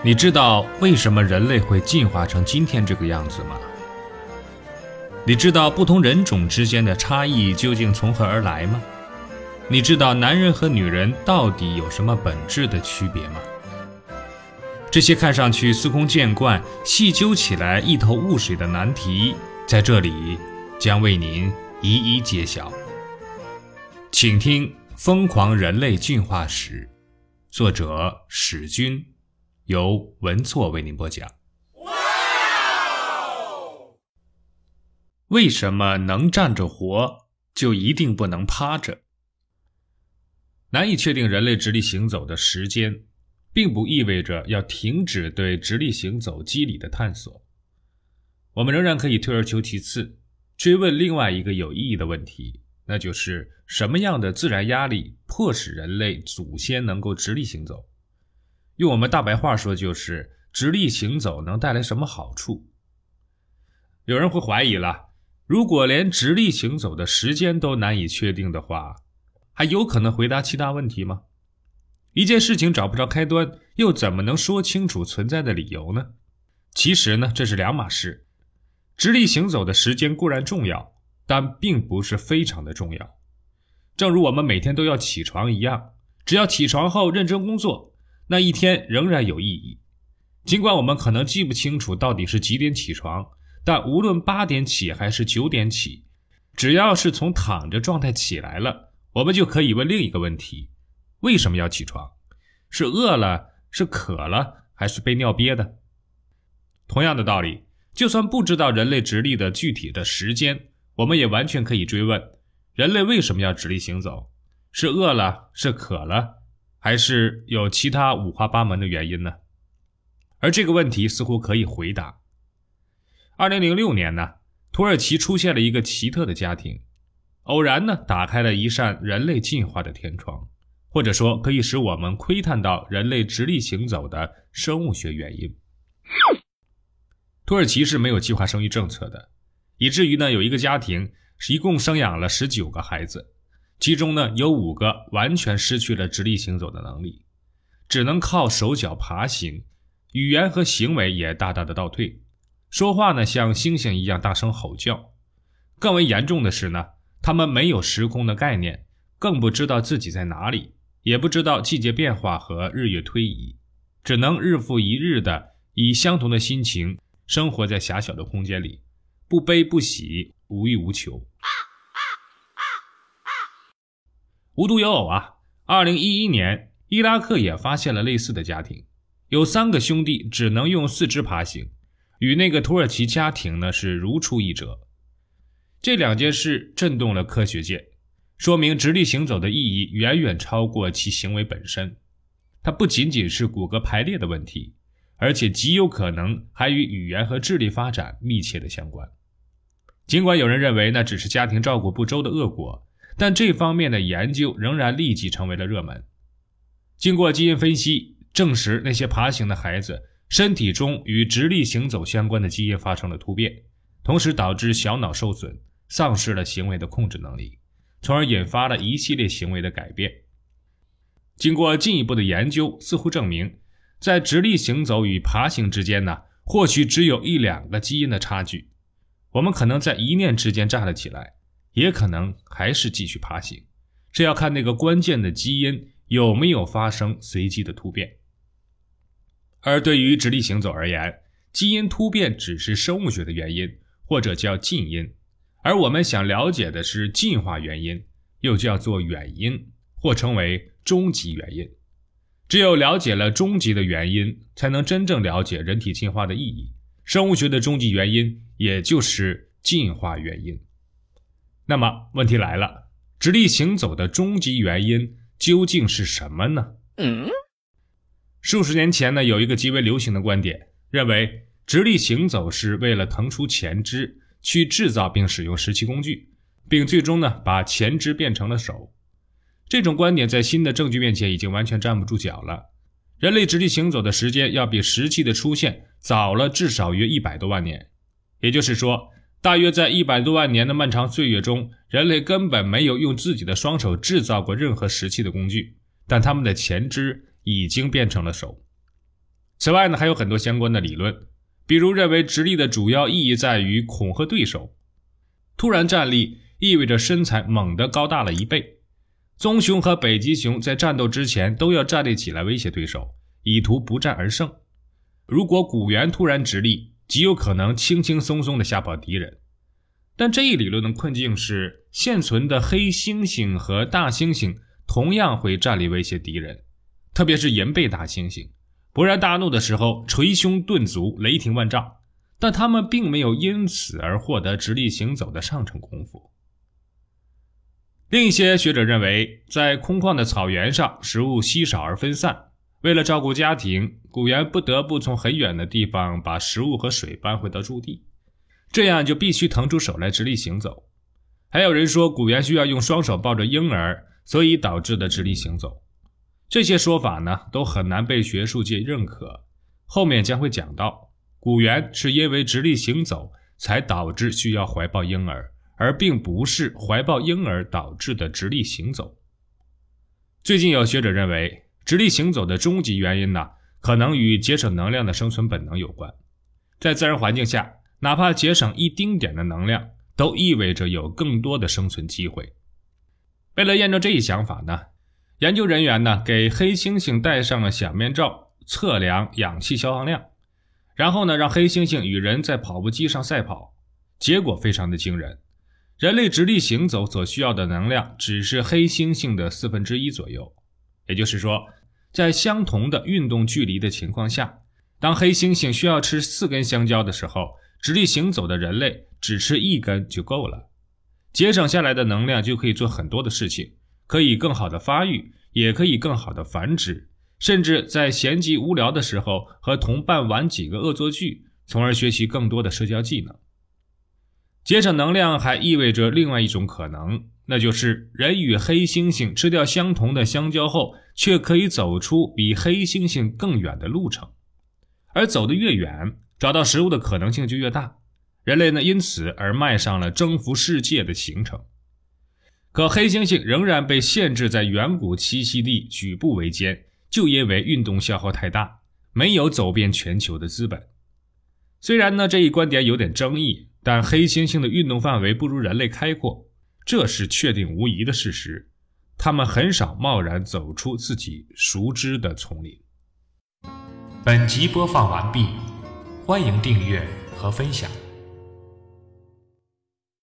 你知道为什么人类会进化成今天这个样子吗？你知道不同人种之间的差异究竟从何而来吗？你知道男人和女人到底有什么本质的区别吗？这些看上去司空见惯、细究起来一头雾水的难题，在这里将为您一一揭晓。请听《疯狂人类进化史》，作者史军。由文措为您播讲。为什么能站着活就一定不能趴着？难以确定人类直立行走的时间，并不意味着要停止对直立行走机理的探索。我们仍然可以退而求其次，追问另外一个有意义的问题，那就是什么样的自然压力迫使人类祖先能够直立行走？用我们大白话说，就是直立行走能带来什么好处？有人会怀疑了：如果连直立行走的时间都难以确定的话，还有可能回答其他问题吗？一件事情找不着开端，又怎么能说清楚存在的理由呢？其实呢，这是两码事。直立行走的时间固然重要，但并不是非常的重要。正如我们每天都要起床一样，只要起床后认真工作。那一天仍然有意义，尽管我们可能记不清楚到底是几点起床，但无论八点起还是九点起，只要是从躺着状态起来了，我们就可以问另一个问题：为什么要起床？是饿了？是渴了？还是被尿憋的？同样的道理，就算不知道人类直立的具体的时间，我们也完全可以追问：人类为什么要直立行走？是饿了？是渴了？还是有其他五花八门的原因呢？而这个问题似乎可以回答。二零零六年呢，土耳其出现了一个奇特的家庭，偶然呢打开了一扇人类进化的天窗，或者说可以使我们窥探到人类直立行走的生物学原因。土耳其是没有计划生育政策的，以至于呢有一个家庭是一共生养了十九个孩子。其中呢，有五个完全失去了直立行走的能力，只能靠手脚爬行，语言和行为也大大的倒退，说话呢像猩猩一样大声吼叫。更为严重的是呢，他们没有时空的概念，更不知道自己在哪里，也不知道季节变化和日月推移，只能日复一日的以相同的心情生活在狭小的空间里，不悲不喜，无欲无求。无独有偶啊，二零一一年，伊拉克也发现了类似的家庭，有三个兄弟只能用四肢爬行，与那个土耳其家庭呢是如出一辙。这两件事震动了科学界，说明直立行走的意义远远超过其行为本身。它不仅仅是骨骼排列的问题，而且极有可能还与语言和智力发展密切的相关。尽管有人认为那只是家庭照顾不周的恶果。但这方面的研究仍然立即成为了热门。经过基因分析，证实那些爬行的孩子身体中与直立行走相关的基因发生了突变，同时导致小脑受损，丧失了行为的控制能力，从而引发了一系列行为的改变。经过进一步的研究，似乎证明，在直立行走与爬行之间呢，或许只有一两个基因的差距。我们可能在一念之间站了起来。也可能还是继续爬行，这要看那个关键的基因有没有发生随机的突变。而对于直立行走而言，基因突变只是生物学的原因，或者叫近因；而我们想了解的是进化原因，又叫做远因，或称为终极原因。只有了解了终极的原因，才能真正了解人体进化的意义。生物学的终极原因，也就是进化原因。那么问题来了，直立行走的终极原因究竟是什么呢？嗯，数十年前呢，有一个极为流行的观点，认为直立行走是为了腾出前肢去制造并使用石器工具，并最终呢把前肢变成了手。这种观点在新的证据面前已经完全站不住脚了。人类直立行走的时间要比石器的出现早了至少约一百多万年，也就是说。大约在一百多万年的漫长岁月中，人类根本没有用自己的双手制造过任何石器的工具，但他们的前肢已经变成了手。此外呢，还有很多相关的理论，比如认为直立的主要意义在于恐吓对手。突然站立意味着身材猛地高大了一倍。棕熊和北极熊在战斗之前都要站立起来威胁对手，以图不战而胜。如果古猿突然直立，极有可能轻轻松松地吓跑敌人。但这一理论的困境是，现存的黑猩猩和大猩猩同样会站立威胁敌人，特别是银背大猩猩，勃然大怒的时候捶胸顿足，雷霆万丈。但他们并没有因此而获得直立行走的上乘功夫。另一些学者认为，在空旷的草原上，食物稀少而分散，为了照顾家庭，古猿不得不从很远的地方把食物和水搬回到驻地。这样就必须腾出手来直立行走。还有人说，古猿需要用双手抱着婴儿，所以导致的直立行走。这些说法呢，都很难被学术界认可。后面将会讲到，古猿是因为直立行走才导致需要怀抱婴儿，而并不是怀抱婴儿导致的直立行走。最近有学者认为，直立行走的终极原因呢，可能与节省能量的生存本能有关。在自然环境下。哪怕节省一丁点的能量，都意味着有更多的生存机会。为了验证这一想法呢，研究人员呢给黑猩猩戴上了响面罩，测量氧气消耗量，然后呢让黑猩猩与人在跑步机上赛跑，结果非常的惊人。人类直立行走所需要的能量只是黑猩猩的四分之一左右，也就是说，在相同的运动距离的情况下，当黑猩猩需要吃四根香蕉的时候。直立行走的人类只吃一根就够了，节省下来的能量就可以做很多的事情，可以更好的发育，也可以更好的繁殖，甚至在闲极无聊的时候和同伴玩几个恶作剧，从而学习更多的社交技能。节省能量还意味着另外一种可能，那就是人与黑猩猩吃掉相同的香蕉后，却可以走出比黑猩猩更远的路程，而走得越远。找到食物的可能性就越大，人类呢因此而迈上了征服世界的行程。可黑猩猩仍然被限制在远古栖息地举步维艰，就因为运动消耗太大，没有走遍全球的资本。虽然呢这一观点有点争议，但黑猩猩的运动范围不如人类开阔，这是确定无疑的事实。他们很少贸然走出自己熟知的丛林。本集播放完毕。欢迎订阅和分享。